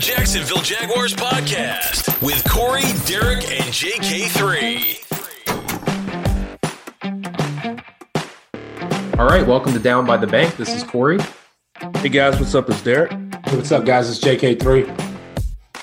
Jacksonville Jaguars podcast with Corey, Derek, and JK3. All right, welcome to Down by the Bank. This is Corey. Hey guys, what's up? It's Derek. What's up, guys? It's JK3.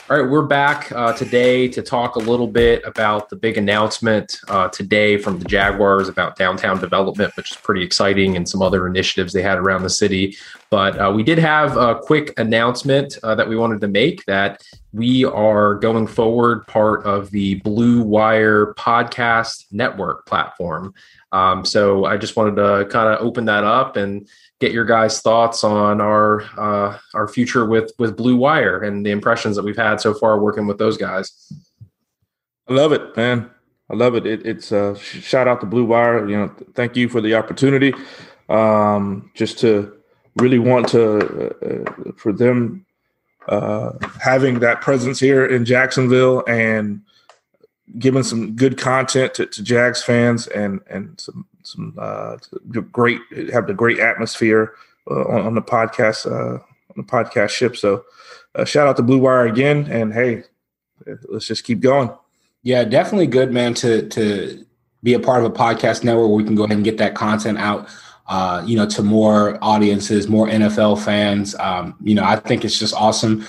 All right, we're back uh, today to talk a little bit about the big announcement uh, today from the Jaguars about downtown development, which is pretty exciting, and some other initiatives they had around the city. But uh, we did have a quick announcement uh, that we wanted to make that we are going forward part of the Blue Wire Podcast Network platform. Um, so I just wanted to kind of open that up and get your guys' thoughts on our uh, our future with with Blue Wire and the impressions that we've had so far working with those guys. I love it, man. I love it. it it's uh, shout out to Blue Wire. You know, thank you for the opportunity. Um, just to really want to uh, for them uh, having that presence here in Jacksonville and giving some good content to, to Jags fans and and some some uh, great have the great atmosphere uh, on, on, the podcast uh, on the podcast ship. So uh, shout out to Blue Wire again, and hey, let's just keep going. Yeah, definitely good, man. To to be a part of a podcast network where we can go ahead and get that content out. Uh, you know, to more audiences, more NFL fans. Um, you know, I think it's just awesome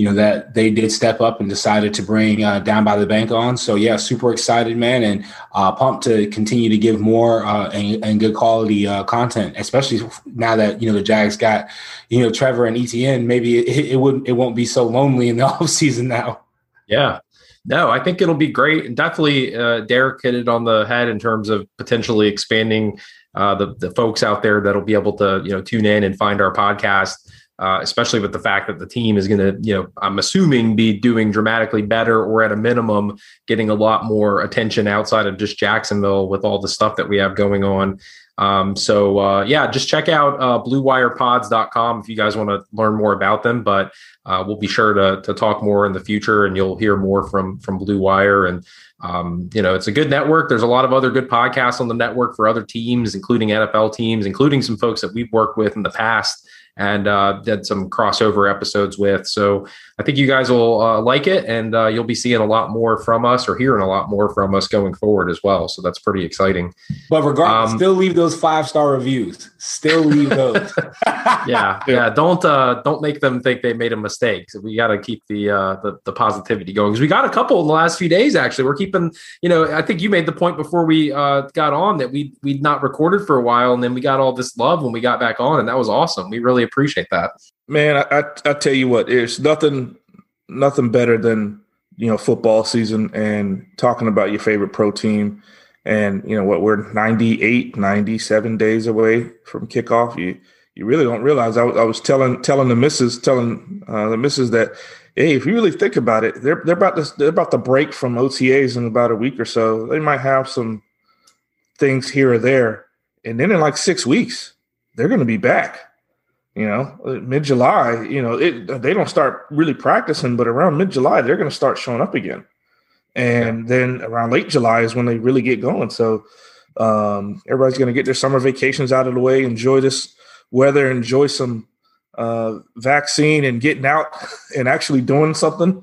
you know that they did step up and decided to bring uh, down by the bank on. So yeah super excited man and uh, pumped to continue to give more uh, and, and, good quality uh, content especially now that you know the jags got you know trevor and etn maybe it, it wouldn't it won't be so lonely in the off season now. Yeah. No, I think it'll be great. And definitely, uh, Derek hit it on the head in terms of potentially expanding uh, the the folks out there that'll be able to you know tune in and find our podcast uh, especially with the fact that the team is going to, you know, I'm assuming be doing dramatically better or at a minimum getting a lot more attention outside of just Jacksonville with all the stuff that we have going on. Um, so uh, yeah, just check out uh, bluewirepods.com if you guys want to learn more about them. But uh, we'll be sure to, to talk more in the future, and you'll hear more from from Blue Wire. And um, you know, it's a good network. There's a lot of other good podcasts on the network for other teams, including NFL teams, including some folks that we've worked with in the past and uh, did some crossover episodes with. So I think you guys will uh, like it, and uh, you'll be seeing a lot more from us or hearing a lot more from us going forward as well. So that's pretty exciting. But regardless, um, still leave those five star reviews. Still leave those. yeah, yeah. Don't uh, don't make them think they made a mistake. So we got to keep the, uh, the the positivity going because we got a couple in the last few days. Actually, we're keeping. You know, I think you made the point before we uh, got on that we we'd not recorded for a while, and then we got all this love when we got back on, and that was awesome. We really appreciate that. Man, I, I, I tell you what, there's nothing nothing better than you know football season and talking about your favorite pro team and you know what we're 98 97 days away from kickoff. You you really don't realize i, I was telling telling the missus telling uh, the missus that hey if you really think about it they're, they're about to they're about to break from otas in about a week or so. They might have some things here or there. And then in like six weeks they're going to be back you know, mid July, you know, it, they don't start really practicing, but around mid July, they're going to start showing up again. And yeah. then around late July is when they really get going. So um, everybody's going to get their summer vacations out of the way, enjoy this weather, enjoy some uh, vaccine and getting out and actually doing something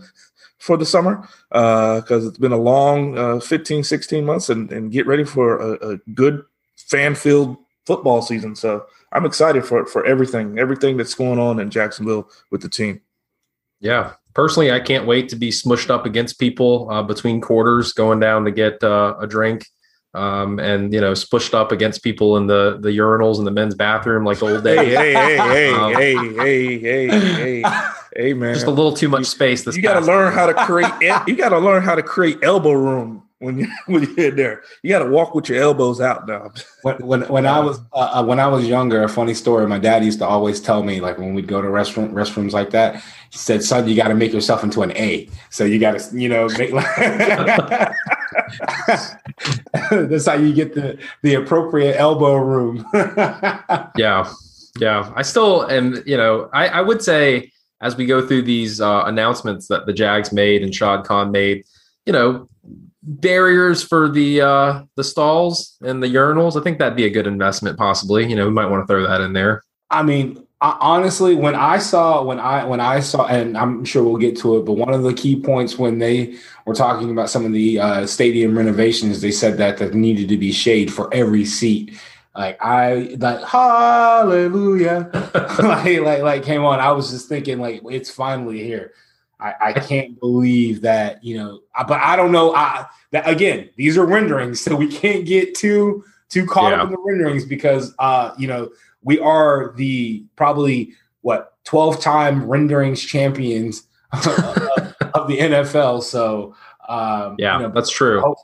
for the summer because uh, it's been a long uh, 15, 16 months and, and get ready for a, a good fan filled football season. So, I'm excited for for everything, everything that's going on in Jacksonville with the team. Yeah, personally, I can't wait to be smushed up against people uh, between quarters, going down to get uh, a drink, um, and you know, spushed up against people in the the urinals in the men's bathroom like old days. hey, hey, hey, um, hey, hey, hey, hey, hey, man! Just a little too much space. This you got to learn how to create. you got to learn how to create elbow room when you when you get there. You got to walk with your elbows out now. when when, when I was uh, uh, when I was younger, a funny story. My dad used to always tell me, like when we'd go to restaurant restrooms like that, he said, "Son, you got to make yourself into an A. So you got to, you know, make." Like." That's how you get the the appropriate elbow room. yeah, yeah. I still am. You know, I, I would say as we go through these uh, announcements that the Jags made and Shad Khan made, you know, barriers for the uh the stalls and the urinals i think that'd be a good investment possibly you know we might want to throw that in there i mean I, honestly, when I saw when I when I saw, and I'm sure we'll get to it, but one of the key points when they were talking about some of the uh, stadium renovations, they said that there needed to be shade for every seat. Like I like hallelujah, like like like came on. I was just thinking like it's finally here. I, I can't believe that you know, but I don't know. I that again, these are renderings, so we can't get too too caught yeah. up in the renderings because uh you know we are the probably what 12 time renderings champions of, of, the NFL. So um, yeah, you know, that's true. Hope-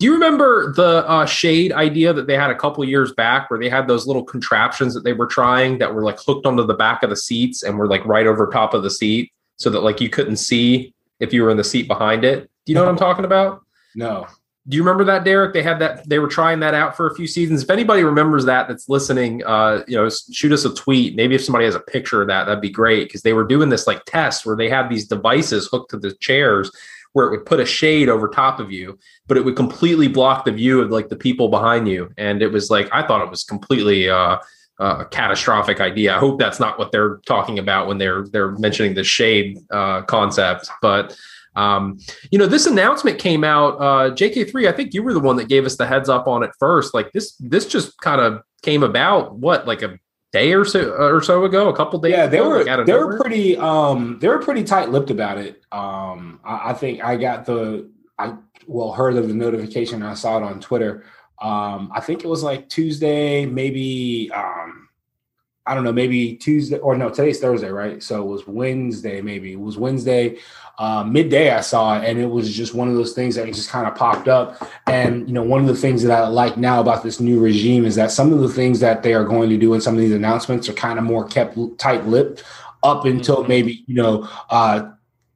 do you remember the uh, shade idea that they had a couple years back, where they had those little contraptions that they were trying that were like hooked onto the back of the seats and were like right over top of the seat, so that like you couldn't see if you were in the seat behind it? Do you know no. what I'm talking about? No. Do you remember that, Derek? They had that. They were trying that out for a few seasons. If anybody remembers that, that's listening, uh, you know, shoot us a tweet. Maybe if somebody has a picture of that, that'd be great because they were doing this like test where they had these devices hooked to the chairs where it would put a shade over top of you, but it would completely block the view of like the people behind you. And it was like I thought it was completely uh, uh, a catastrophic idea. I hope that's not what they're talking about when they're they're mentioning the shade uh, concept, but. Um, you know, this announcement came out. Uh, JK3, I think you were the one that gave us the heads up on it first. Like this, this just kind of came about. What, like a day or so or so ago, a couple days. Yeah, they ago, were like they nowhere. were pretty um they were pretty tight lipped about it. Um, I, I, think I got the I well heard of the notification. I saw it on Twitter. Um, I think it was like Tuesday, maybe um I don't know, maybe Tuesday or no, today's Thursday, right? So it was Wednesday, maybe it was Wednesday, uh, midday. I saw it, and it was just one of those things that just kind of popped up. And you know, one of the things that I like now about this new regime is that some of the things that they are going to do in some of these announcements are kind of more kept tight-lipped up until mm-hmm. maybe you know uh,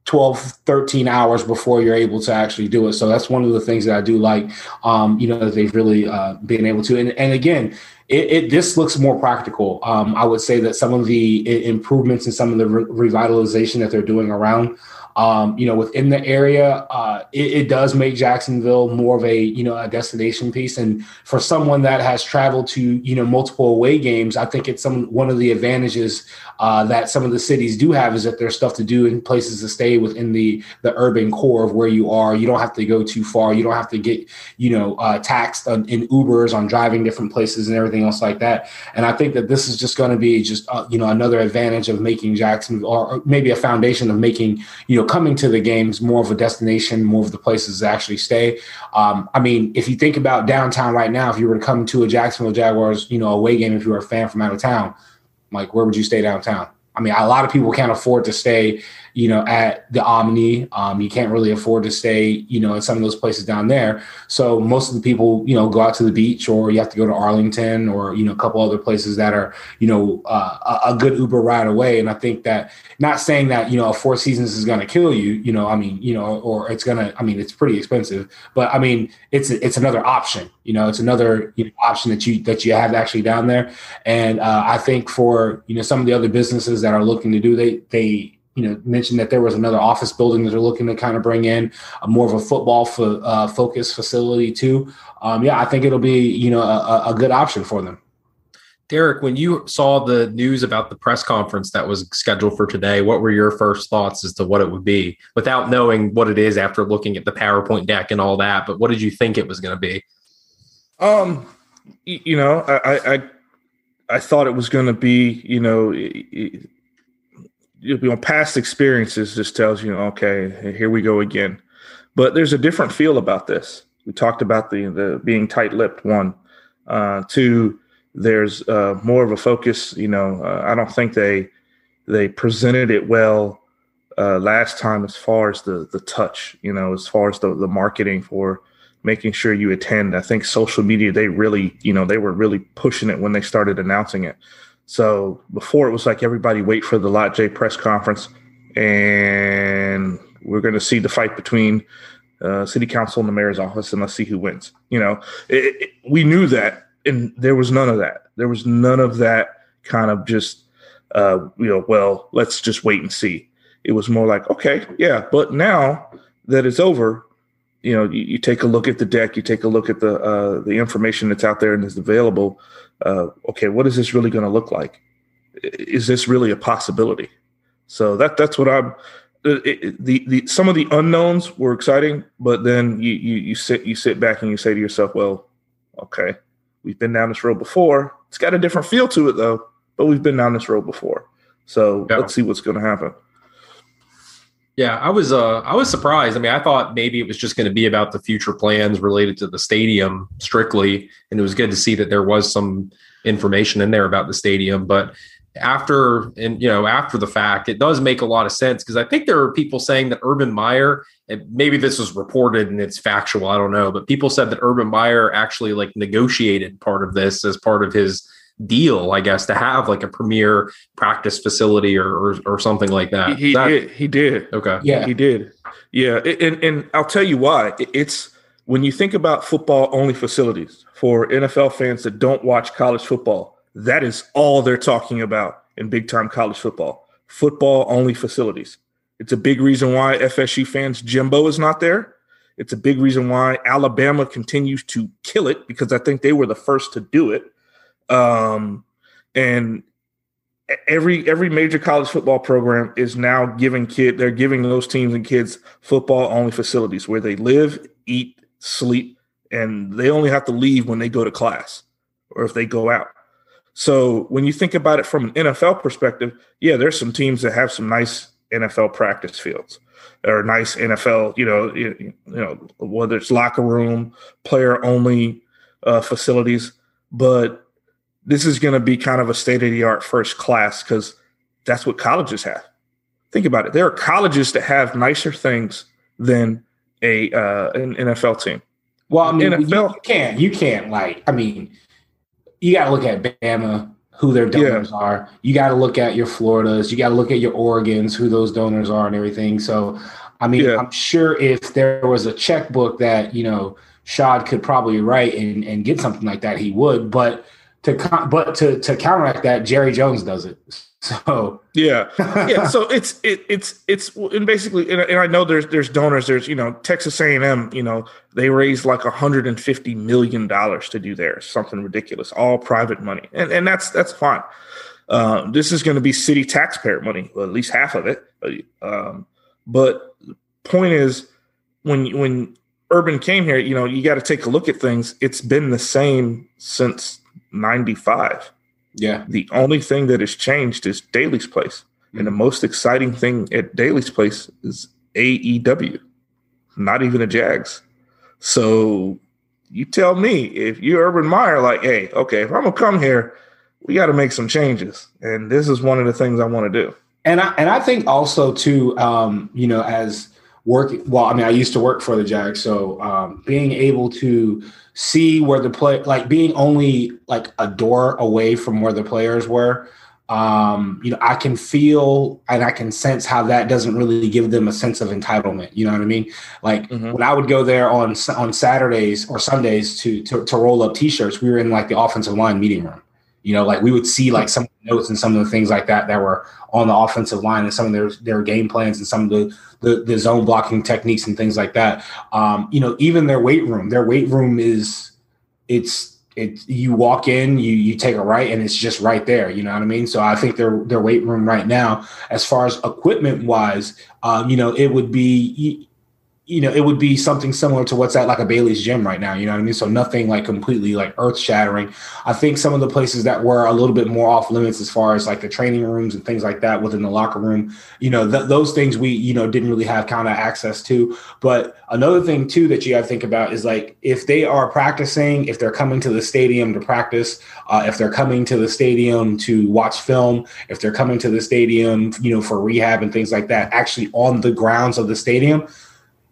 12 13 hours before you're able to actually do it. So that's one of the things that i do like um, you know that they've really uh, been able to. And, and again it, it, this looks more practical. Um, i would say that some of the improvements and some of the re- revitalization that they're doing around um, you know, within the area, uh, it, it, does make Jacksonville more of a you know a destination piece. And for someone that has traveled to you know multiple away games, I think it's some one of the advantages uh, that some of the cities do have is that there's stuff to do and places to stay within the the urban core of where you are. You don't have to go too far. You don't have to get you know uh, taxed on, in Ubers on driving different places and everything else like that. And I think that this is just going to be just uh, you know another advantage of making Jacksonville, or maybe a foundation of making you know coming to the games more of a destination, more of the places to actually stay. Um, I mean, if you think about downtown right now, if you were to come to a Jacksonville Jaguars, you know, away game, if you were a fan from out of town, like where would you stay downtown? I mean, a lot of people can't afford to stay you know, at the Omni. Um, you can't really afford to stay, you know, in some of those places down there. So most of the people, you know, go out to the beach or you have to go to Arlington or, you know, a couple other places that are, you know, uh, a, a good Uber ride away. And I think that not saying that, you know, Four Seasons is going to kill you, you know, I mean, you know, or it's going to, I mean, it's pretty expensive, but I mean, it's, it's another option, you know, it's another you know, option that you, that you have actually down there. And uh, I think for, you know, some of the other businesses that are looking to do, they, they, you know mentioned that there was another office building that they're looking to kind of bring in a more of a football fo- uh, focus facility too. Um, yeah, I think it'll be you know a, a, good option for them. Derek, when you saw the news about the press conference that was scheduled for today, what were your first thoughts as to what it would be, without knowing what it is after looking at the PowerPoint deck and all that? But what did you think it was going to be? Um, you know, I I I thought it was going to be, you know you know, past experiences just tells you, okay, here we go again. But there's a different feel about this. We talked about the the being tight-lipped. One, uh, two. There's uh, more of a focus. You know, uh, I don't think they they presented it well uh, last time as far as the the touch. You know, as far as the the marketing for making sure you attend. I think social media they really you know they were really pushing it when they started announcing it. So before it was like everybody wait for the Lot J press conference, and we're going to see the fight between uh, city council and the mayor's office, and let's see who wins. You know, it, it, we knew that, and there was none of that. There was none of that kind of just, uh, you know, well, let's just wait and see. It was more like, okay, yeah, but now that it's over, you know, you, you take a look at the deck, you take a look at the uh, the information that's out there and is available uh, okay, what is this really going to look like? is this really a possibility? So that that's what I'm. It, the the some of the unknowns were exciting, but then you, you you sit you sit back and you say to yourself, well, okay, we've been down this road before. It's got a different feel to it though, but we've been down this road before. So yeah. let's see what's going to happen. Yeah, I was uh I was surprised. I mean, I thought maybe it was just going to be about the future plans related to the stadium strictly, and it was good to see that there was some information in there about the stadium. But after and you know after the fact, it does make a lot of sense because I think there are people saying that Urban Meyer, maybe this was reported and it's factual, I don't know, but people said that Urban Meyer actually like negotiated part of this as part of his deal, I guess, to have like a premier practice facility or or, or something like that. He, he that, did. He did. Okay. Yeah, he did. Yeah, and and I'll tell you why. It's when you think about football only facilities for NFL fans that don't watch college football. That is all they're talking about in big time college football. Football only facilities. It's a big reason why FSU fans Jimbo is not there. It's a big reason why Alabama continues to kill it because I think they were the first to do it. Um, and every every major college football program is now giving kid they're giving those teams and kids football only facilities where they live, eat, sleep, and they only have to leave when they go to class or if they go out. So when you think about it from an NFL perspective, yeah, there's some teams that have some nice NFL practice fields or nice NFL, you know, you, you know, whether it's locker room, player only uh, facilities, but this is going to be kind of a state of the art first class because that's what colleges have. Think about it. There are colleges that have nicer things than a uh, an NFL team. Well, I mean, NFL, you can't you can't like I mean, you got to look at Bama, who their donors yeah. are. You got to look at your Floridas. You got to look at your Oregon's, who those donors are, and everything. So, I mean, yeah. I'm sure if there was a checkbook that you know Shad could probably write and, and get something like that, he would. But to but to to counteract that, Jerry Jones does it. So yeah, yeah. So it's it, it's it's and basically, and, and, I know there's there's donors. There's you know Texas A and M. You know they raised like 150 million dollars to do theirs, something ridiculous, all private money, and and that's that's fine. Uh, this is going to be city taxpayer money, well, at least half of it. Um, but point is, when when Urban came here, you know you got to take a look at things. It's been the same since 95. Yeah. The only thing that has changed is Daily's place. Mm-hmm. And the mm-hmm. most exciting thing at Daily's place is AEW, not even the Jags. So you tell me if you're Urban Meyer, like, hey, okay, if I'm gonna come here, we got to make some changes, and this is one of the things I want to do. And I and I think also too, um, you know, as working. Well, I mean, I used to work for the Jags, so um, being able to see where the play, like being only like a door away from where the players were, um, you know, I can feel and I can sense how that doesn't really give them a sense of entitlement. You know what I mean? Like mm-hmm. when I would go there on on Saturdays or Sundays to, to to roll up T-shirts, we were in like the offensive line meeting room. You know, like we would see like some notes and some of the things like that that were on the offensive line and some of their their game plans and some of the the, the zone blocking techniques and things like that. Um, you know, even their weight room, their weight room is it's it you walk in, you you take a right, and it's just right there. You know what I mean? So I think their their weight room right now, as far as equipment wise, um, you know, it would be you know, it would be something similar to what's at like a Bailey's gym right now. You know what I mean? So nothing like completely like earth shattering. I think some of the places that were a little bit more off limits as far as like the training rooms and things like that within the locker room, you know, th- those things we, you know, didn't really have kind of access to. But another thing too that you got to think about is like if they are practicing, if they're coming to the stadium to practice, uh, if they're coming to the stadium to watch film, if they're coming to the stadium, you know, for rehab and things like that, actually on the grounds of the stadium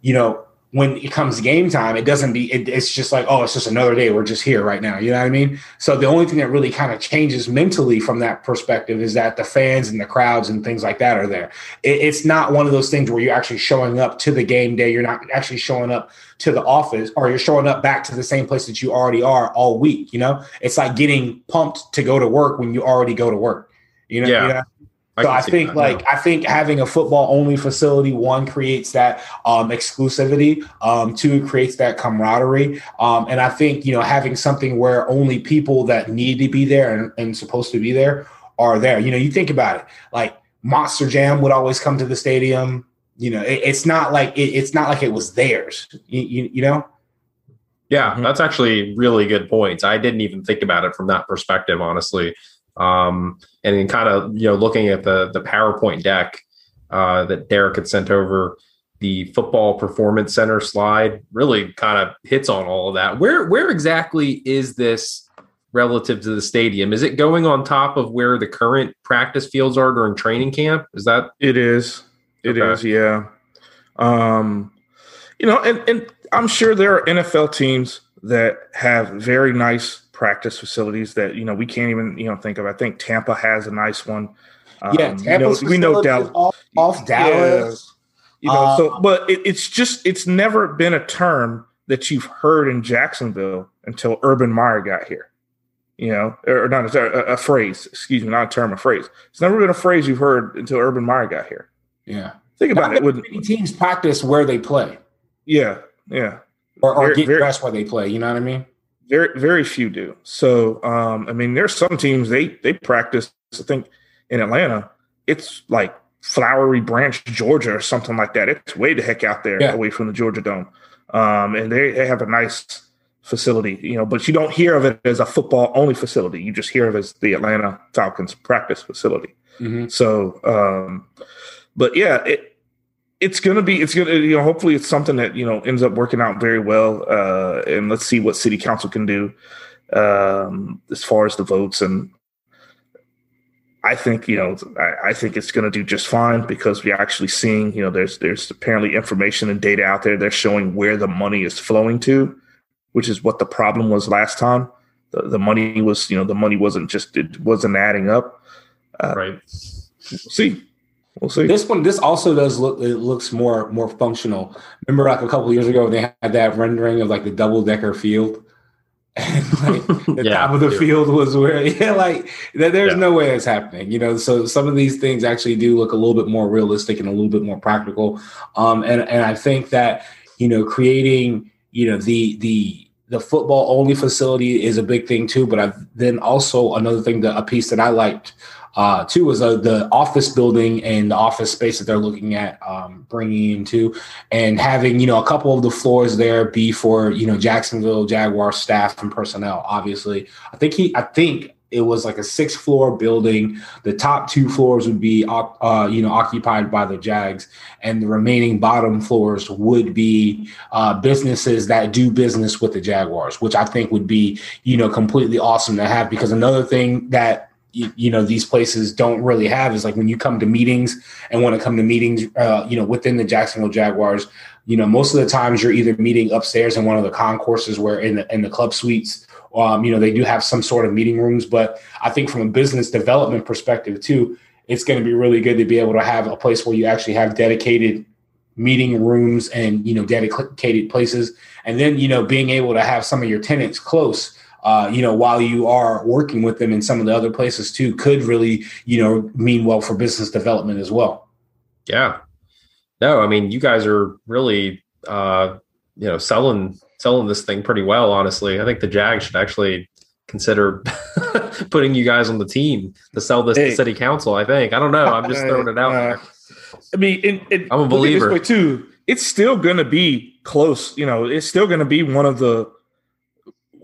you know, when it comes game time, it doesn't be, it, it's just like, oh, it's just another day. We're just here right now. You know what I mean? So the only thing that really kind of changes mentally from that perspective is that the fans and the crowds and things like that are there. It, it's not one of those things where you're actually showing up to the game day. You're not actually showing up to the office or you're showing up back to the same place that you already are all week. You know, it's like getting pumped to go to work when you already go to work. You know, yeah. You know? So I, I think that, like I think having a football only facility one creates that um, exclusivity, um, two it creates that camaraderie, um, and I think you know having something where only people that need to be there and, and supposed to be there are there. You know, you think about it, like Monster Jam would always come to the stadium. You know, it, it's not like it, it's not like it was theirs. You, you, you know. Yeah, mm-hmm. that's actually really good points. I didn't even think about it from that perspective, honestly. Um, and then kind of you know looking at the the PowerPoint deck uh, that Derek had sent over, the football performance center slide really kind of hits on all of that. Where where exactly is this relative to the stadium? Is it going on top of where the current practice fields are during training camp? Is that it is. It okay. is, yeah. Um, you know, and, and I'm sure there are NFL teams that have very nice practice facilities that you know we can't even you know think of. I think Tampa has a nice one. Um, yeah, Tampa's you know, we know Dallas off, off Dallas. Yeah, you know, um, so but it, it's just it's never been a term that you've heard in Jacksonville until Urban Meyer got here. You know, or not a, a, phrase. Excuse me, not a term, a phrase. It's never been a phrase you've heard until Urban Meyer got here. Yeah, think about not it. When teams practice where they play. Yeah, yeah. Or, or very, get very, dressed where they play. You know what I mean? Very, very few do. So, um, I mean, there's some teams they they practice. I think in Atlanta, it's like Flowery Branch, Georgia, or something like that. It's way the heck out there, yeah. away from the Georgia Dome. Um, and they, they have a nice facility, you know, but you don't hear of it as a football only facility. You just hear of it as the Atlanta Falcons practice facility. Mm-hmm. So, um, but yeah, it, it's gonna be it's gonna you know hopefully it's something that you know ends up working out very well uh and let's see what city council can do um as far as the votes. And i think you know i, I think it's gonna do just fine because we're actually seeing you know there's there's apparently information and data out there that's showing where the money is flowing to which is what the problem was last time. The, the money was you know the money wasn't just it wasn't adding up. Uh, right. we'll see We'll see. This one, this also does look. It looks more more functional. Remember, like a couple years ago, they had that rendering of like the double decker field, and like the yeah, top of the yeah. field was where yeah, like there's yeah. no way it's happening. You know, so some of these things actually do look a little bit more realistic and a little bit more practical. Um, and and I think that you know creating you know the the the football only facility is a big thing too. But I've then also another thing that a piece that I liked uh, two was uh, the office building and the office space that they're looking at um, bringing into, and having you know a couple of the floors there be for you know Jacksonville Jaguar staff and personnel. Obviously, I think he, I think it was like a six floor building. The top two floors would be uh, you know occupied by the Jags, and the remaining bottom floors would be uh, businesses that do business with the Jaguars, which I think would be you know completely awesome to have. Because another thing that you, you, know these places don't really have is like when you come to meetings and want to come to meetings uh, you know within the jacksonville jaguars you know most of the times you're either meeting upstairs in one of the concourses where in the in the club suites um, you know they do have some sort of meeting rooms but i think from a business development perspective too it's going to be really good to be able to have a place where you actually have dedicated meeting rooms and you know dedicated places. And then you know being able to have some of your tenants close uh, you know, while you are working with them in some of the other places too, could really, you know, mean well for business development as well. Yeah. No, I mean, you guys are really, uh, you know, selling selling this thing pretty well. Honestly, I think the Jag should actually consider putting you guys on the team to sell this hey. to city council. I think. I don't know. I'm just throwing it out uh, there. I mean, it, it, I'm a believer too. It's still going to be close. You know, it's still going to be one of the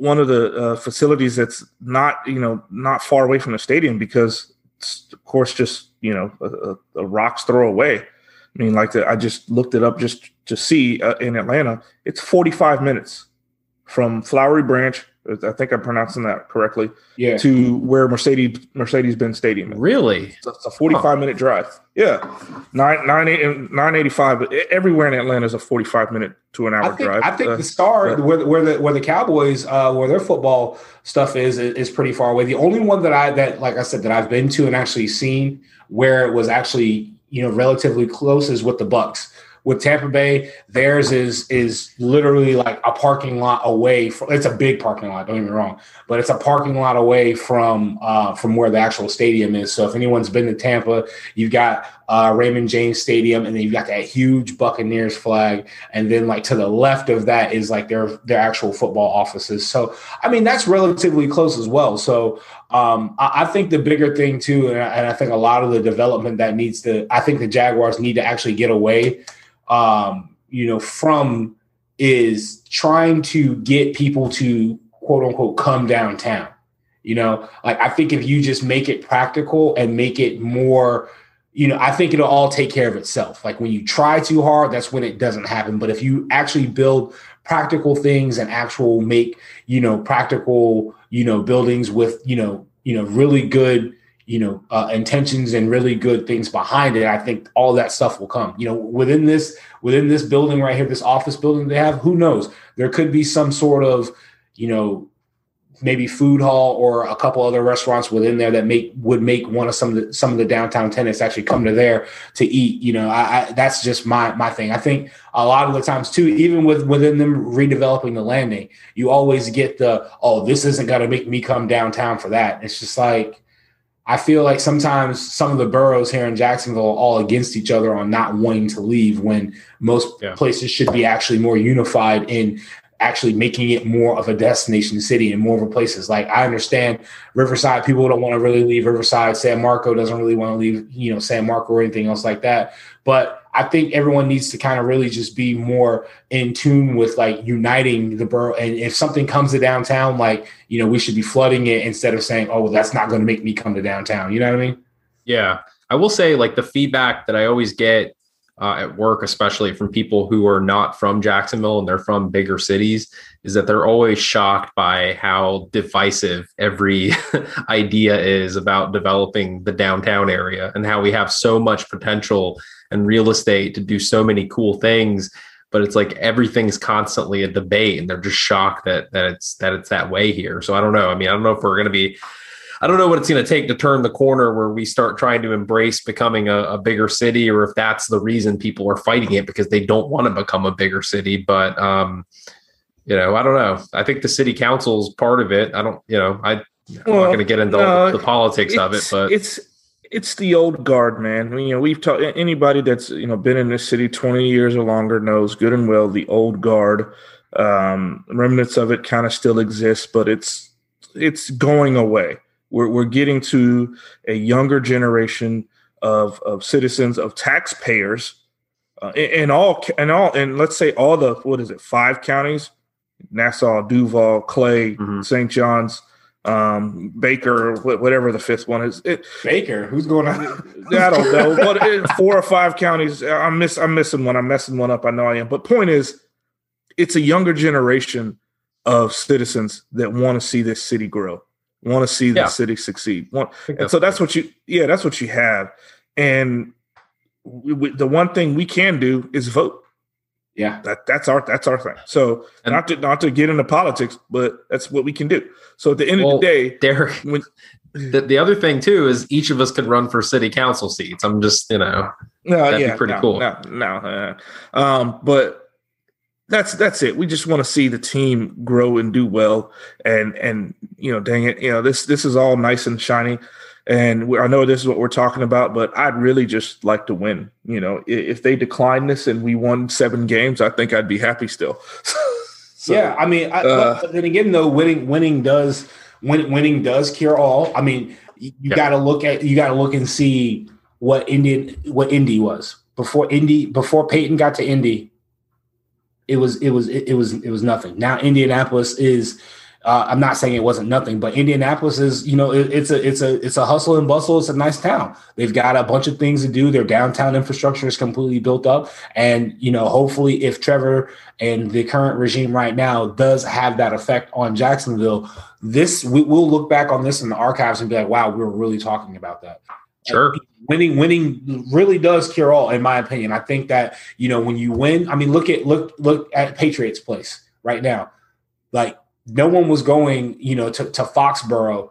one of the uh, facilities that's not you know not far away from the stadium because it's of course just you know a, a rock's throw away. I mean, like the, I just looked it up just to see uh, in Atlanta, it's 45 minutes from Flowery Branch I think I'm pronouncing that correctly. Yeah. To where Mercedes Mercedes Benz Stadium. Is. Really? It's a, it's a 45 huh. minute drive. Yeah. Nine nine nine eighty five. Everywhere in Atlanta is a 45 minute to an hour I think, drive. I think uh, the star where, where the where the Cowboys uh, where their football stuff is is pretty far away. The only one that I that like I said that I've been to and actually seen where it was actually you know relatively close is with the Bucks with Tampa Bay, theirs is is literally like a parking lot away from. It's a big parking lot. Don't get me wrong, but it's a parking lot away from uh, from where the actual stadium is. So if anyone's been to Tampa, you've got uh, Raymond James Stadium, and then you've got that huge Buccaneers flag, and then like to the left of that is like their their actual football offices. So I mean that's relatively close as well. So um, I, I, think the bigger thing too, and I, and I think a lot of the development that needs to, I think the Jaguars need to actually get away um, you know, from is trying to get people to quote unquote come downtown. You know, like I think if you just make it practical and make it more, you know, I think it'll all take care of itself. Like when you try too hard, that's when it doesn't happen. But if you actually build practical things and actual make, you know, practical, you know, buildings with, you know, you know, really good you know uh, intentions and really good things behind it i think all that stuff will come. You know within this within this building right here this office building they have who knows? There could be some sort of you know maybe food hall or a couple other restaurants within there that make would make one of some of the some of the downtown tenants actually come to there to eat you know? I, I that's just my my thing. I think a lot of the times too even with within them redeveloping the landing you always get the oh this isn't going to make me come downtown for that. It's just like I feel like sometimes some of the boroughs here in Jacksonville are all against each other on not wanting to leave when most yeah. places should be actually more unified in actually making it more of a destination city and more of a places. Like I understand Riverside, people don't want to really leave Riverside. San Marco doesn't really want to leave, you know, San Marco or anything else like that. But I think everyone needs to kind of really just be more in tune with like uniting the borough. And if something comes to downtown, like, you know, we should be flooding it instead of saying, oh, well, that's not going to make me come to downtown. You know what I mean? Yeah. I will say, like, the feedback that I always get uh, at work, especially from people who are not from Jacksonville and they're from bigger cities, is that they're always shocked by how divisive every idea is about developing the downtown area and how we have so much potential and real estate to do so many cool things but it's like everything's constantly a debate and they're just shocked that that it's that it's that way here. So i don't know. I mean i don't know if we're going to be i don't know what it's going to take to turn the corner where we start trying to embrace becoming a, a, bigger city or if that's the reason people are fighting it because they don't want to become a bigger city. But um you know i don't know. I think the city council is part of it. I don't you know i I'm well, not going to get into no, the politics of it, but it's it's the old guard, man. I mean, you know, we've talked anybody that's you know been in this city twenty years or longer knows good and well the old guard. Um, remnants of it kind of still exist, but it's it's going away. We're we're getting to a younger generation of of citizens of taxpayers, uh, in, all and all and let's say all the what is it five counties, Nassau, Duval, Clay, mm-hmm. St. Johns um, Baker, whatever the fifth one is. It, Baker, who's going on? I don't know. But it, four or five counties. I'm miss. I'm missing one. I'm messing one up. I know I am. But point is, it's a younger generation of citizens that want to see this city grow, want to see the city succeed. Want, and so that's what you. Yeah, that's what you have. And we, we, the one thing we can do is vote. Yeah, that that's our that's our thing. So and, not to not to get into politics, but that's what we can do. So at the end well, of the day, Derek, when the, the other thing too is each of us could run for city council seats. I'm just you know, no, that'd yeah, be pretty no, cool. No, no, uh, um, but that's that's it. We just want to see the team grow and do well, and and you know, dang it, you know, this this is all nice and shiny. And we, I know this is what we're talking about, but I'd really just like to win. You know, if they decline this and we won seven games, I think I'd be happy still. so, yeah, I mean, I, uh, but then again, though, winning winning does win, winning does cure all. I mean, you, you yeah. got to look at you got to look and see what Indian what Indy was before Indy before Peyton got to Indy. It was it was it, it was it was nothing. Now Indianapolis is uh, I'm not saying it wasn't nothing, but Indianapolis is, you know, it, it's a it's a it's a hustle and bustle. It's a nice town. They've got a bunch of things to do. Their downtown infrastructure is completely built up, and you know, hopefully, if Trevor and the current regime right now does have that effect on Jacksonville, this we, will look back on this in the archives and be like, wow, we were really talking about that. Sure. winning, winning really does cure all, in my opinion. I think that you know when you win, I mean, look at look look at Patriots place right now, like no one was going, you know, to, to Foxborough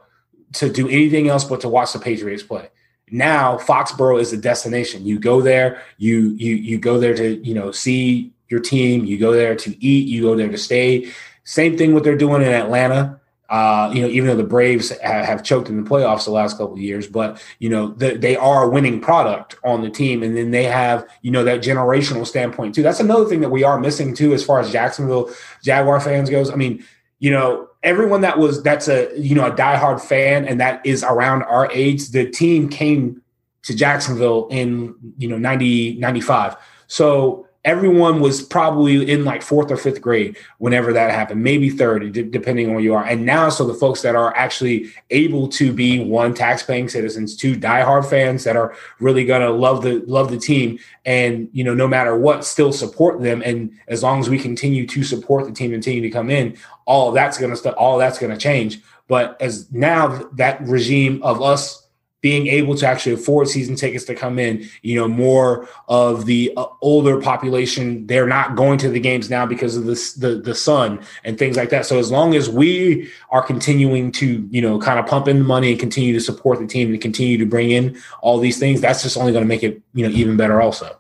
to do anything else but to watch the Patriots play. now Foxborough is a destination. You go there, you you you go there to you know see your team. You go there to eat. You go there to stay. Same thing what they're doing in Atlanta. Uh, you know, even though the Braves have, have, choked in the playoffs the last couple of years, but you know the, they are a winning product on the team, and then they have you know that generational standpoint too. That's another thing that we are missing too, as far as Jacksonville Jaguar fans goes. I mean, you know, everyone that was that's a you know a diehard fan and that is around our age, the team came to Jacksonville in you know 90 95. So everyone was probably in like fourth or fifth grade whenever that happened, maybe third, depending on where you are. And now, so the folks that are actually able to be one tax-paying citizens, two diehard fans that are really gonna love the love the team, and you know, no matter what, still support them. And as long as we continue to support the team, continue to come in, all that's gonna st- all that's gonna change. But as now that regime of us being able to actually afford season tickets to come in, you know, more of the uh, older population, they're not going to the games now because of this, the the sun and things like that. So as long as we are continuing to, you know, kind of pump in the money and continue to support the team and continue to bring in all these things, that's just only going to make it, you know, even better also.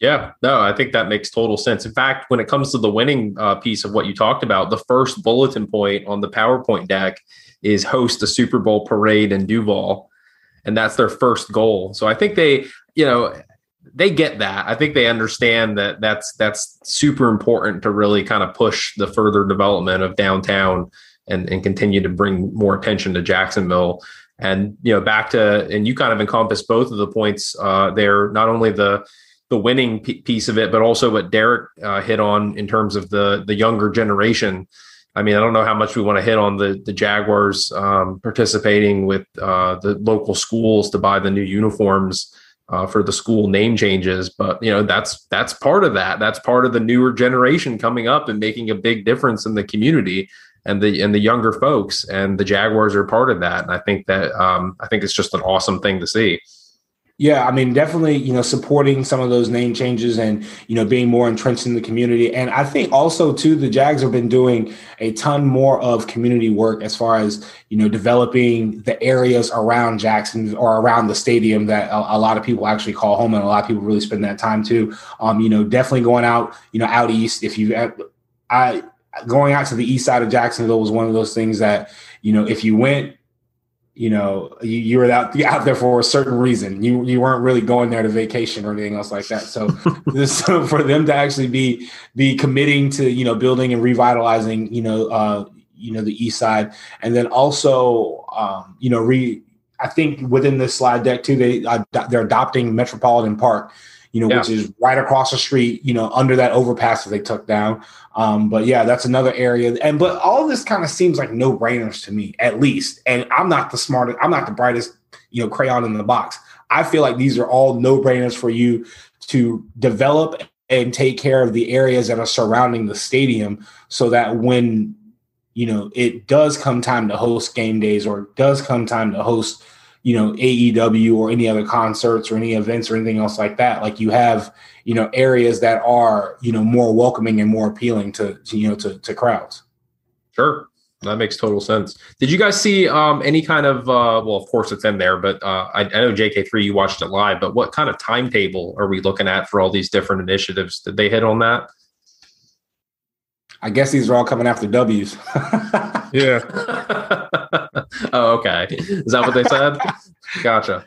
Yeah, no, I think that makes total sense. In fact, when it comes to the winning uh, piece of what you talked about, the first bulletin point on the PowerPoint deck is host the Super Bowl parade in Duval and that's their first goal. So I think they, you know, they get that. I think they understand that that's that's super important to really kind of push the further development of downtown and and continue to bring more attention to Jacksonville. And you know, back to and you kind of encompass both of the points uh, there. Not only the the winning piece of it, but also what Derek uh, hit on in terms of the the younger generation. I mean, I don't know how much we want to hit on the the Jaguars um, participating with uh, the local schools to buy the new uniforms uh, for the school name changes, but you know that's that's part of that. That's part of the newer generation coming up and making a big difference in the community and the and the younger folks. And the Jaguars are part of that. And I think that um, I think it's just an awesome thing to see. Yeah, I mean, definitely, you know, supporting some of those name changes and, you know, being more entrenched in the community. And I think also, too, the Jags have been doing a ton more of community work as far as, you know, developing the areas around Jackson or around the stadium that a, a lot of people actually call home. And a lot of people really spend that time, too. Um, you know, definitely going out, you know, out east. If you, I, going out to the east side of Jacksonville was one of those things that, you know, if you went, you know, you, you were out, out there for a certain reason. You you weren't really going there to vacation or anything else like that. So, this, so for them to actually be be committing to you know building and revitalizing you know uh, you know the east side, and then also um, you know re I think within this slide deck too they uh, they're adopting Metropolitan Park you know, yeah. which is right across the street, you know, under that overpass that they took down. Um, but yeah, that's another area. And but all this kind of seems like no brainers to me, at least. And I'm not the smartest, I'm not the brightest, you know, crayon in the box. I feel like these are all no brainers for you to develop and take care of the areas that are surrounding the stadium so that when you know it does come time to host game days or it does come time to host you know AEW or any other concerts or any events or anything else like that. Like you have you know areas that are you know more welcoming and more appealing to, to you know to, to crowds. Sure, that makes total sense. Did you guys see um, any kind of uh, well, of course it's in there, but uh, I, I know JK3 you watched it live, but what kind of timetable are we looking at for all these different initiatives? Did they hit on that? I guess these are all coming after W's. yeah. oh, okay. Is that what they said? gotcha.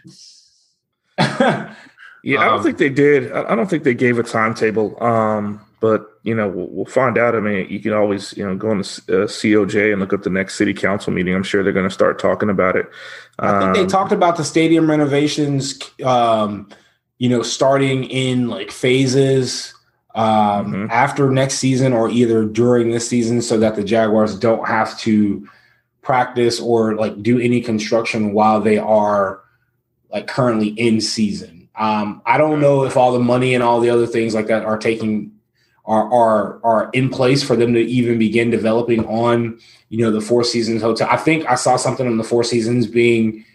yeah, I don't um, think they did. I don't think they gave a timetable. Um, but you know, we'll, we'll, find out. I mean, you can always you know go on the uh, COJ and look up the next city council meeting. I'm sure they're going to start talking about it. Um, I think they um, talked about the stadium renovations. Um, you know, starting in like phases um, mm-hmm. after next season or either during this season so that the Jaguars don't have to practice or like do any construction while they are like currently in season. Um, I don't know if all the money and all the other things like that are taking are are are in place for them to even begin developing on you know the Four Seasons hotel. I think I saw something on the Four Seasons being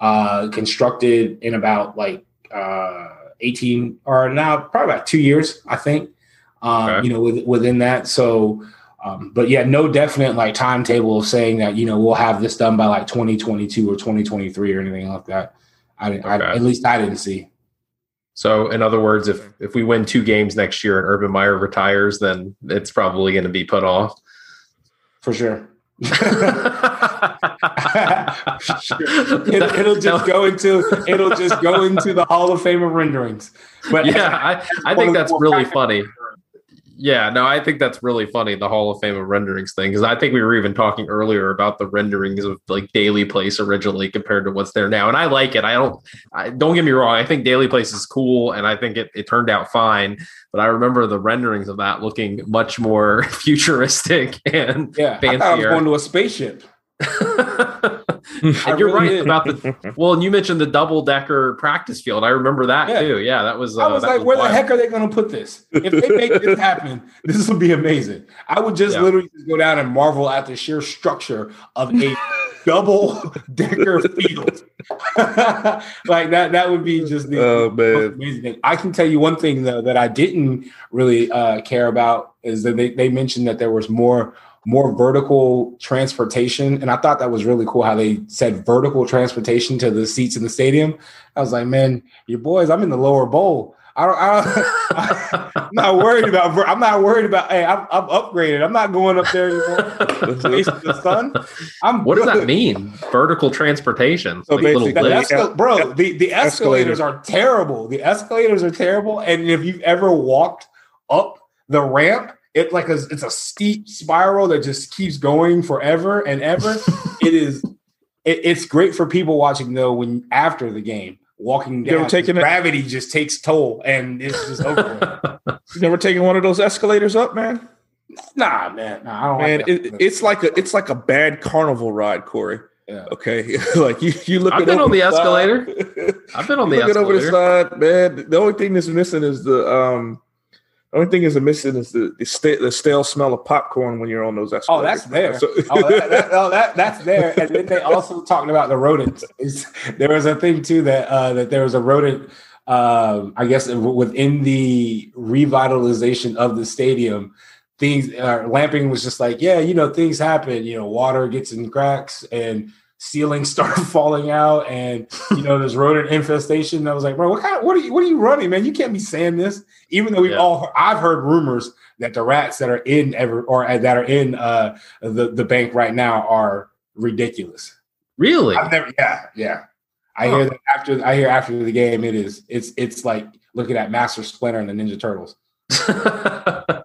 uh, constructed in about like uh, 18 or now probably about two years, I think. Um, okay. You know, with, within that. So, um, but yeah, no definite like timetable of saying that you know we'll have this done by like 2022 or 2023 or anything like that. I, okay. I at least I didn't see. So, in other words, if if we win two games next year and Urban Meyer retires, then it's probably going to be put off for sure. it, will just go into it'll just go into the Hall of Fame of renderings. But yeah, I, I think that's really funny. Yeah, no, I think that's really funny, the Hall of Fame of renderings thing, because I think we were even talking earlier about the renderings of like Daily Place originally compared to what's there now. And I like it. I don't I, don't get me wrong, I think Daily Place is cool and I think it, it turned out fine. But I remember the renderings of that looking much more futuristic and yeah, fancier. I, I was going to a spaceship. and you're right about the well, and you mentioned the double decker practice field. I remember that yeah. too. Yeah, that was. Uh, I was like, was where wild. the heck are they going to put this? If they make this happen, this would be amazing. I would just yeah. literally just go down and marvel at the sheer structure of a double decker field. like that, that would be just the oh, amazing thing. I can tell you one thing though that I didn't really uh, care about is that they, they mentioned that there was more more vertical transportation. And I thought that was really cool how they said vertical transportation to the seats in the stadium. I was like, man, your boys, I'm in the lower bowl. I don't, I am not worried about, I'm not worried about, hey, I'm, I'm upgraded. I'm not going up there anymore. the sun. I'm what good. does that mean? Vertical transportation. So like basically, the escal- bro, the, the escalators are terrible. The escalators are terrible. And if you've ever walked up the ramp, it like a, it's a steep spiral that just keeps going forever and ever. it is it, it's great for people watching though when after the game walking down taking gravity it? just takes toll and it's just over. you never taken one of those escalators up, man? Nah, man. Nah, I don't man, like it, it's like a it's like a bad carnival ride, Corey. Yeah. Okay. like you, you look. I've been on the, the escalator. I've been on the escalator. over the side, man. The only thing that's missing is the um only thing is missing is the the, st- the, stale smell of popcorn when you're on those escalators. Oh, that's there. So- oh, that, that, oh, that, that's there. And then they also talking about the rodents. Is there was a thing too that uh, that there was a rodent. Uh, I guess within the revitalization of the stadium, things uh, Lamping was just like, yeah, you know, things happen. You know, water gets in cracks and ceilings start falling out and you know there's rodent infestation. I was like, bro, what kind of what are you what are you running, man? You can't be saying this. Even though we yeah. all I've heard rumors that the rats that are in ever or uh, that are in uh the, the bank right now are ridiculous. Really? I've never yeah, yeah. I hear that after I hear after the game, it is it's it's like looking at Master Splinter and the Ninja Turtles.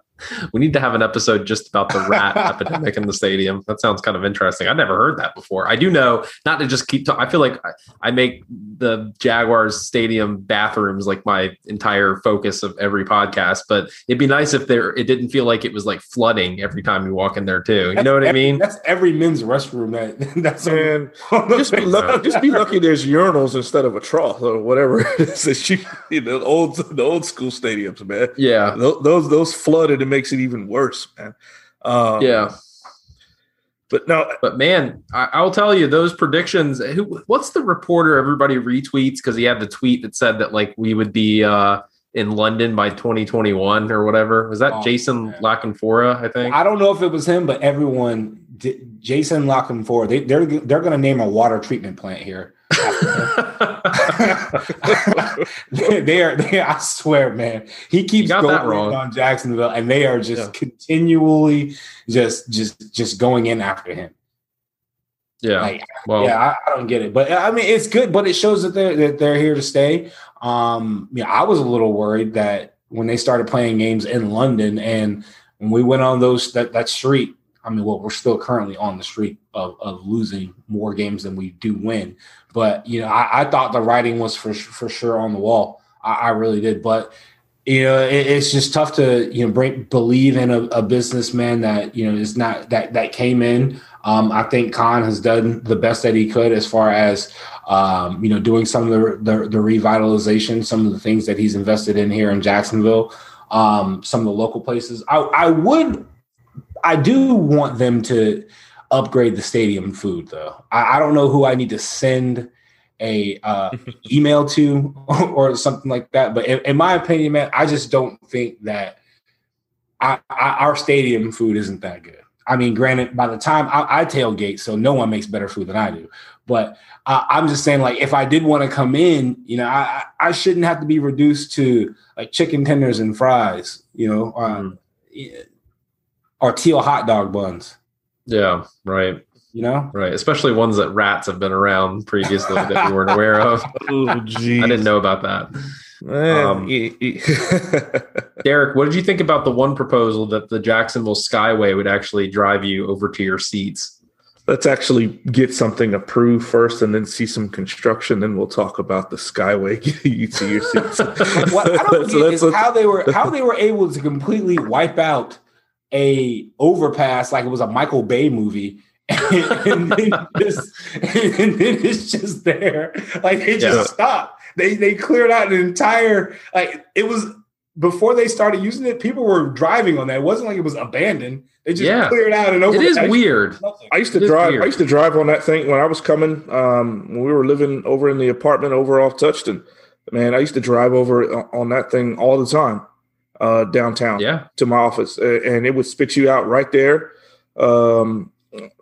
we need to have an episode just about the rat epidemic in the stadium. That sounds kind of interesting. I've never heard that before. I do know not to just keep. I feel like I, I make the Jaguars stadium bathrooms like my entire focus of every podcast. But it'd be nice if there it didn't feel like it was like flooding every time you walk in there too. You that's know what every, I mean? That's every men's restroom. That that's man. just be lucky. Just be lucky. There's urinals instead of a trough or whatever it is. That you, you know, the old the old school stadiums, man. Yeah, those those flooded and makes it even worse, man. Um, yeah. But no, but man, I, will tell you those predictions. Who, what's the reporter everybody retweets because he had the tweet that said that like we would be uh, in London by 2021 or whatever. Was that oh, Jason man. La I think. I don't know if it was him, but everyone, Jason La Canfora, they, they're they're going to name a water treatment plant here. They, are, they, I swear, man. He keeps going wrong. on Jacksonville, and they are just yeah. continually just just just going in after him. Yeah. Like, well, yeah, I, I, don't get it, but I mean, it's good, but it shows that they're that they're here to stay. Um, yeah, I was a little worried that when they started playing games in London, and when we went on those that that street, I mean, well, we're still currently on the streak of, of losing more games than we do win. But you know, I, I thought the writing was for for sure on the wall. I, I really did. But you know, it, it's just tough to you know bring, believe in a, a, businessman that you know is not that that came in. Um, I think Khan has done the best that he could as far as um, you know doing some of the, the, the revitalization, some of the things that he's invested in here in Jacksonville. Um, some of the local places. I, I would I do want them to upgrade the stadium food though. I, I don't know who I need to send a uh, email to or something like that. But in, in, my opinion, man, I just don't think that I, I, our stadium food isn't that good. I mean, granted, by the time I, I, tailgate, so no one makes better food than I do. But uh, I'm just saying, like, if I did want to come in, you know, I I shouldn't have to be reduced to like chicken tenders and fries, you know, um, or teal hot dog buns. Yeah, right. You know, right. Especially ones that rats have been around previously that we weren't aware of. Oh, geez. I didn't know about that. Um, e- e- Derek, what did you think about the one proposal that the Jacksonville Skyway would actually drive you over to your seats? Let's actually get something approved first, and then see some construction. Then we'll talk about the Skyway getting you to your seats. what I don't Let's- get let's- is how they were how they were able to completely wipe out a overpass like it was a Michael Bay movie. and, then just, and then it's just there. Like they just Yeah. stopped. They they cleared out an entire like it was before they started using it, people were driving on that. It wasn't like it was abandoned. They just Yeah. cleared out and over. It is I- weird. I used to It is drive. I used to drive on that thing when I was coming. Um, when we were living over in the apartment over off Touchton. Man, I used to drive over on that thing all the time uh, downtown Yeah. to my office, and it would spit you out right there, um,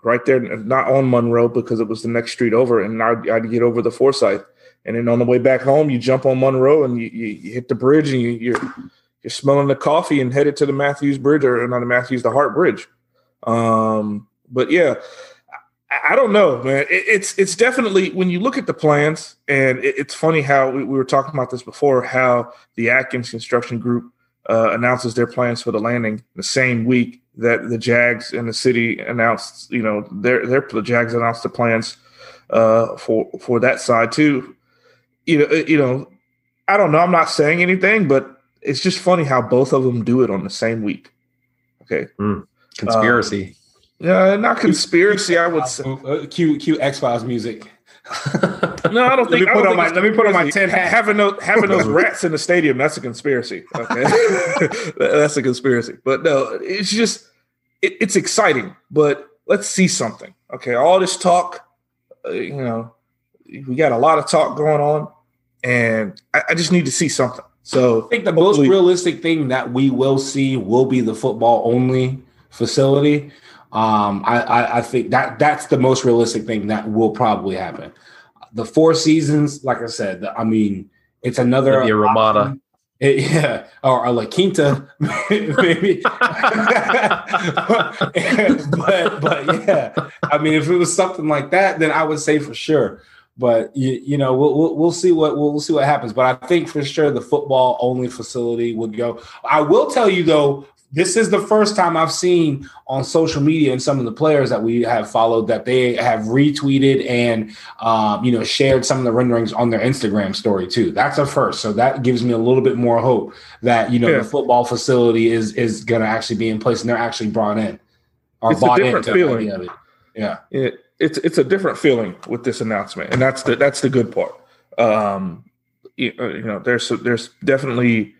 right there, not on Monroe because it was the next street over, and I'd, I'd get over the Forsyth, and then on the way back home, you jump on Monroe and you, you, you hit the bridge, and you, you're you're smelling the coffee and headed to the Matthews Bridge or not the Matthews, the Hart Bridge. Um, but yeah, I, I don't know, man. It, it's it's definitely when you look at the plans, and it, it's funny how we, we were talking about this before, how the Atkins Construction Group uh, announces their plans for the landing the same week that the Jags and the city announced, you know, their their the Jags announced the plans uh, for for that side too. You know, you know, I don't know. I'm not saying anything, but it's just funny how both of them do it on the same week. Okay, Conspiracy. yeah, not conspiracy. I would say. Uh, cue cue X Files music. No, I don't Let think. me put on my- let me put on my conspiracy. tin hat. Having those having those rats in the stadium, that's a conspiracy. Okay, that's a conspiracy. But no, it's just it, it's exciting. But let's see something. Okay, all this talk, uh, you know, we got a lot of talk going on, and I, I just need to see something. So I think the most realistic thing that we will see will be the football only facility. Um, I, I, I think that that's the most realistic thing that will probably happen. The Four Seasons, like I said, I mean, it's another a Ramada. It- yeah, or a La Quinta, maybe. but but yeah, I mean, if it was something like that, then I would say for sure. But you, you know, we'll, we'll we'll see what we'll, we'll see what happens. But I think for sure the football only facility would go. I will tell you though, this is the first time I've seen on social media and some of the players that we have followed that they have retweeted and um, you know shared some of the renderings on their Instagram story too. That's a first, so that gives me a little bit more hope that you know Yeah. the football facility is is going to actually be in place and they're actually brought in or It's a bought different into the feeling. idea of it. Yeah. it, it's it's a different feeling with this announcement, and that's the that's the good part. Um, you, uh, you know, there's there's definitely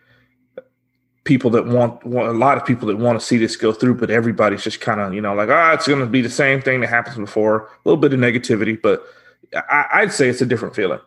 people that want, want a lot of people that want to see this go through, but everybody's just kind of you know like ah, it's going to be the same thing that happens before. A little bit of negativity, but I, I'd say it's a different feeling.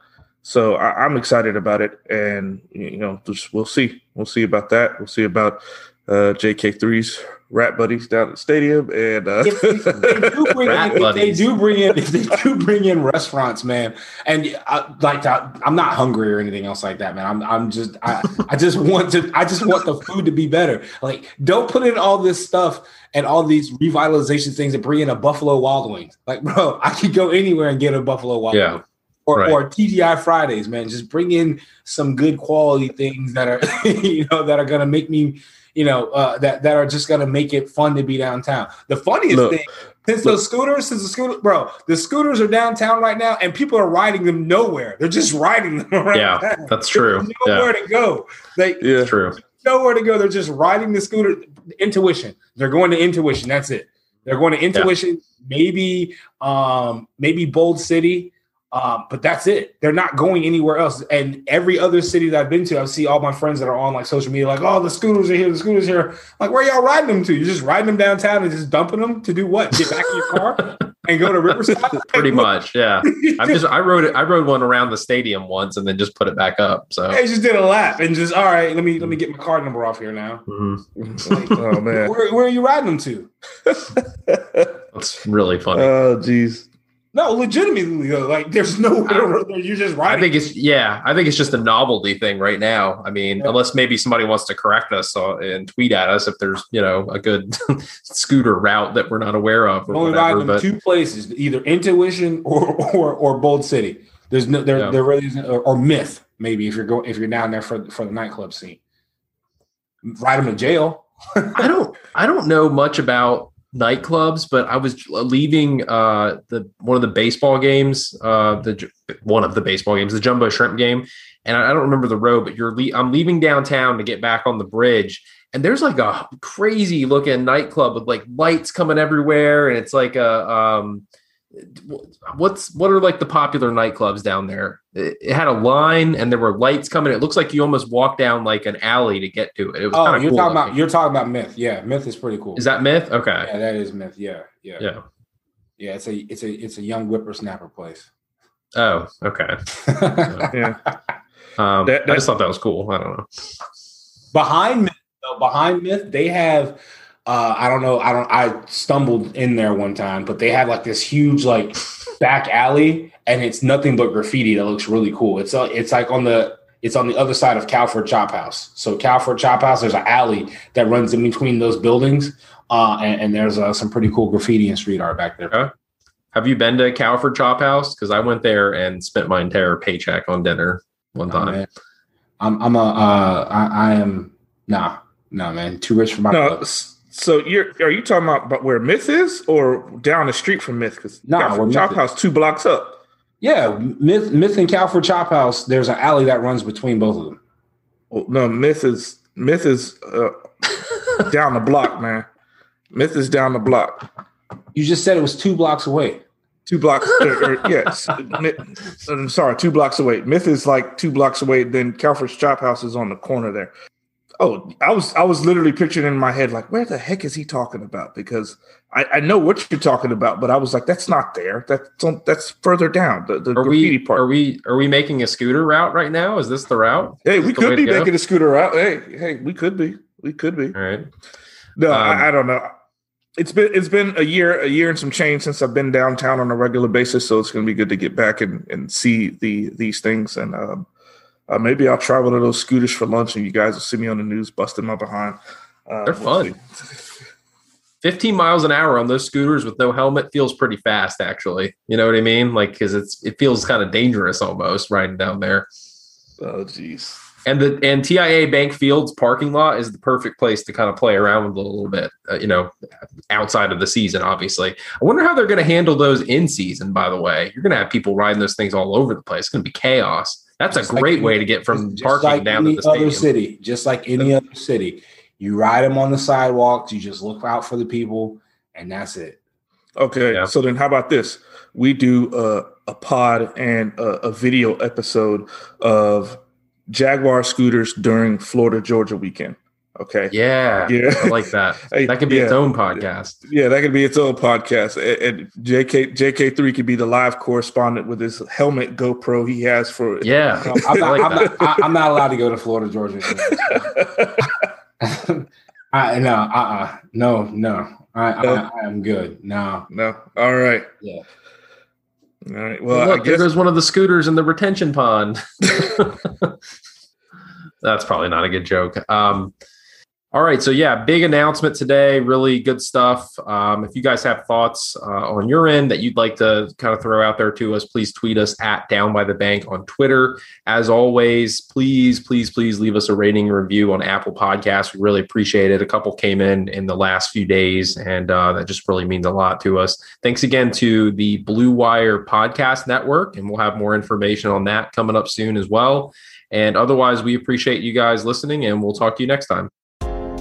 So I, I'm excited about it, and you know, just we'll see. We'll see about that. We'll see about uh, JK3's rat buddies down at the stadium, and uh, if, if they do bring in, if they do bring in, if they do bring in restaurants, man, and I, like I, I'm not hungry or anything else like that, man. I'm, I'm just, I, I just want to, I just want the food to be better. Like, don't put in all this stuff and all these revitalization things and bring in a Buffalo Wild Wings. Like, bro, I could go anywhere and get a Buffalo Wild Yeah. Wings. Or, Right. or TGI Fridays, man. Just bring in some good quality things that are, you know, that are gonna make me, you know, uh, that that are just gonna make it fun to be downtown. The funniest Look, thing, since those scooters, since the scooter, bro, the scooters are downtown right now, and people are riding them nowhere. They're just riding them around. Yeah, town. that's true. There's Yeah, nowhere to go. They yeah, true. nowhere to go. They're just riding the scooter. Intuition. They're going to intuition. That's it. They're going to intuition. Maybe, um, maybe Bold City. Um, but that's it. They're not going anywhere else. And every other city that I've been to, I see all my friends that are on like social media, like, oh, the scooters are here, the scooters are here. Like, where y'all riding them to? You're just riding them downtown and just dumping them to do what? Get back in your car and go to Riverside? Pretty much. Yeah. I just I rode it. I rode one around the stadium once and then just put it back up. So I just did a lap and just all right. Let me let me get my card number off here now. mhm. Like, oh man. where, where are you riding them to? that's really funny. Oh geez. No, legitimately though, like there's no way you're just right. I think it's yeah. I think it's just a novelty thing right now. I mean, yeah. unless maybe somebody wants to correct us and tweet at us if there's you know a good scooter route that we're not aware of. Or Only whatever, but two places, either Intuition or or, or Bold City. There's no there yeah. there really isn't or, or, Myth maybe if you're going if you're down there for for the nightclub scene. Ride them to jail. I don't I don't know much about nightclubs, but I was leaving uh, the one of the baseball games, uh, the one of the baseball games, the Jumbo Shrimp game, and I, I don't remember the road, but you're le- I'm leaving downtown to get back on the bridge, and there's like a crazy looking nightclub with like lights coming everywhere, and it's like a um, what's what are like the popular nightclubs down there? It, it, had a line and there were lights coming. It looks like you almost walk down like an alley to get to it. It was oh, you're cool talking looking. about you're talking about Myth. Yeah, Myth is pretty cool. Is that Myth? Okay, yeah, that is Myth. Yeah, yeah, yeah, yeah. It's a it's a it's a young whippersnapper place. Oh, okay. yeah. Um, that, I just thought that was cool. I don't know. Behind Myth, though, behind Myth, they have uh, I don't know. I don't. I stumbled in there one time, but they have like this huge like back alley, and it's nothing but graffiti that looks really cool. It's uh, it's like on the it's on the other side of Cowford Chop House. So Cowford Chop House, there's an alley that runs in between those buildings, uh, and, and there's uh, some pretty cool graffiti and street art back there. Okay. Have you been to Cowford Chop House? Because I went there and spent my entire paycheck on dinner one time. Oh, I'm I'm a uh, I, I am nah nah man too rich for my. No, so you're are you talking about where Myth is, or down the street from Myth? Because no, nah, Chop House two blocks up. Yeah, Myth Myth and Cowford Chop House. There's an alley that runs between both of them. Well, no, Myth is Myth is uh, down the block, man. Myth is down the block. You just said it was two blocks away. Two blocks, or, or, yes. I'm sorry, two blocks away. Myth is like two blocks away. Then Cowford's Chop House is on the corner there. Oh, I was I was literally picturing in my head like, where the heck is he talking about? Because I, I know what you're talking about, but I was like, that's not there. That's that's further down the, the are graffiti we, part. Are we are we making a scooter route right now? Is this the route? Hey, we could be making a scooter route. Hey, hey, we could be. We could be. All right. No, um, I, I don't know. It's been it's been a year, a year and some change since I've been downtown on a regular basis. So it's going to be good to get back and, and see the these things. And um, uh, maybe I'll try one of those scooters for lunch, and you guys will see me on the news busting my behind. Uh, They're we'll fun. 15 miles an hour on those scooters with no helmet feels pretty fast, actually. You know what I mean? Like, because it's it feels kind of dangerous almost riding down there. Oh, jeez. And the and TIAA Bank Fields parking lot is the perfect place to kind of play around with a little bit, uh, you know, outside of the season. Obviously, I wonder how they're going to handle those in season. By the way, you're going to have people riding those things all over the place. It's going to be chaos. That's just a great like way to get from parking like down to the stadium. Other city, just like any other city, you ride them on the sidewalks. You just look out for the people, and that's it. Okay, yeah. so then how about this? We do a, a pod and a, a video episode of Jaguar scooters during Florida Georgia weekend. Okay. Yeah. Yeah. I like that. That could be yeah. its own podcast. Yeah, that could be its own podcast. And JK JK3 could be the live correspondent with his helmet GoPro he has for Yeah. I'm, not, I'm, not, I'm, not, allowed to go to Florida, Georgia. I no, uh-uh. No, no. I, I, I am good. No. No. All right. Yeah. All right. Well, look, guess... there goes one of the scooters in the retention pond. That's probably not a good joke. Um, all right. So, yeah, big announcement today. Really good stuff. Um, if you guys have thoughts uh, on your end that you'd like to kind of throw out there to us, please tweet us at Down by the Bank on Twitter. As always, please, please, please leave us a rating review on Apple Podcasts. We really appreciate it. A couple came in in the last few days, and uh, that just really means a lot to us. Thanks again to the Blue Wire Podcast Network, and we'll have more information on that coming up soon as well. And otherwise, we appreciate you guys listening, and we'll talk to you next time.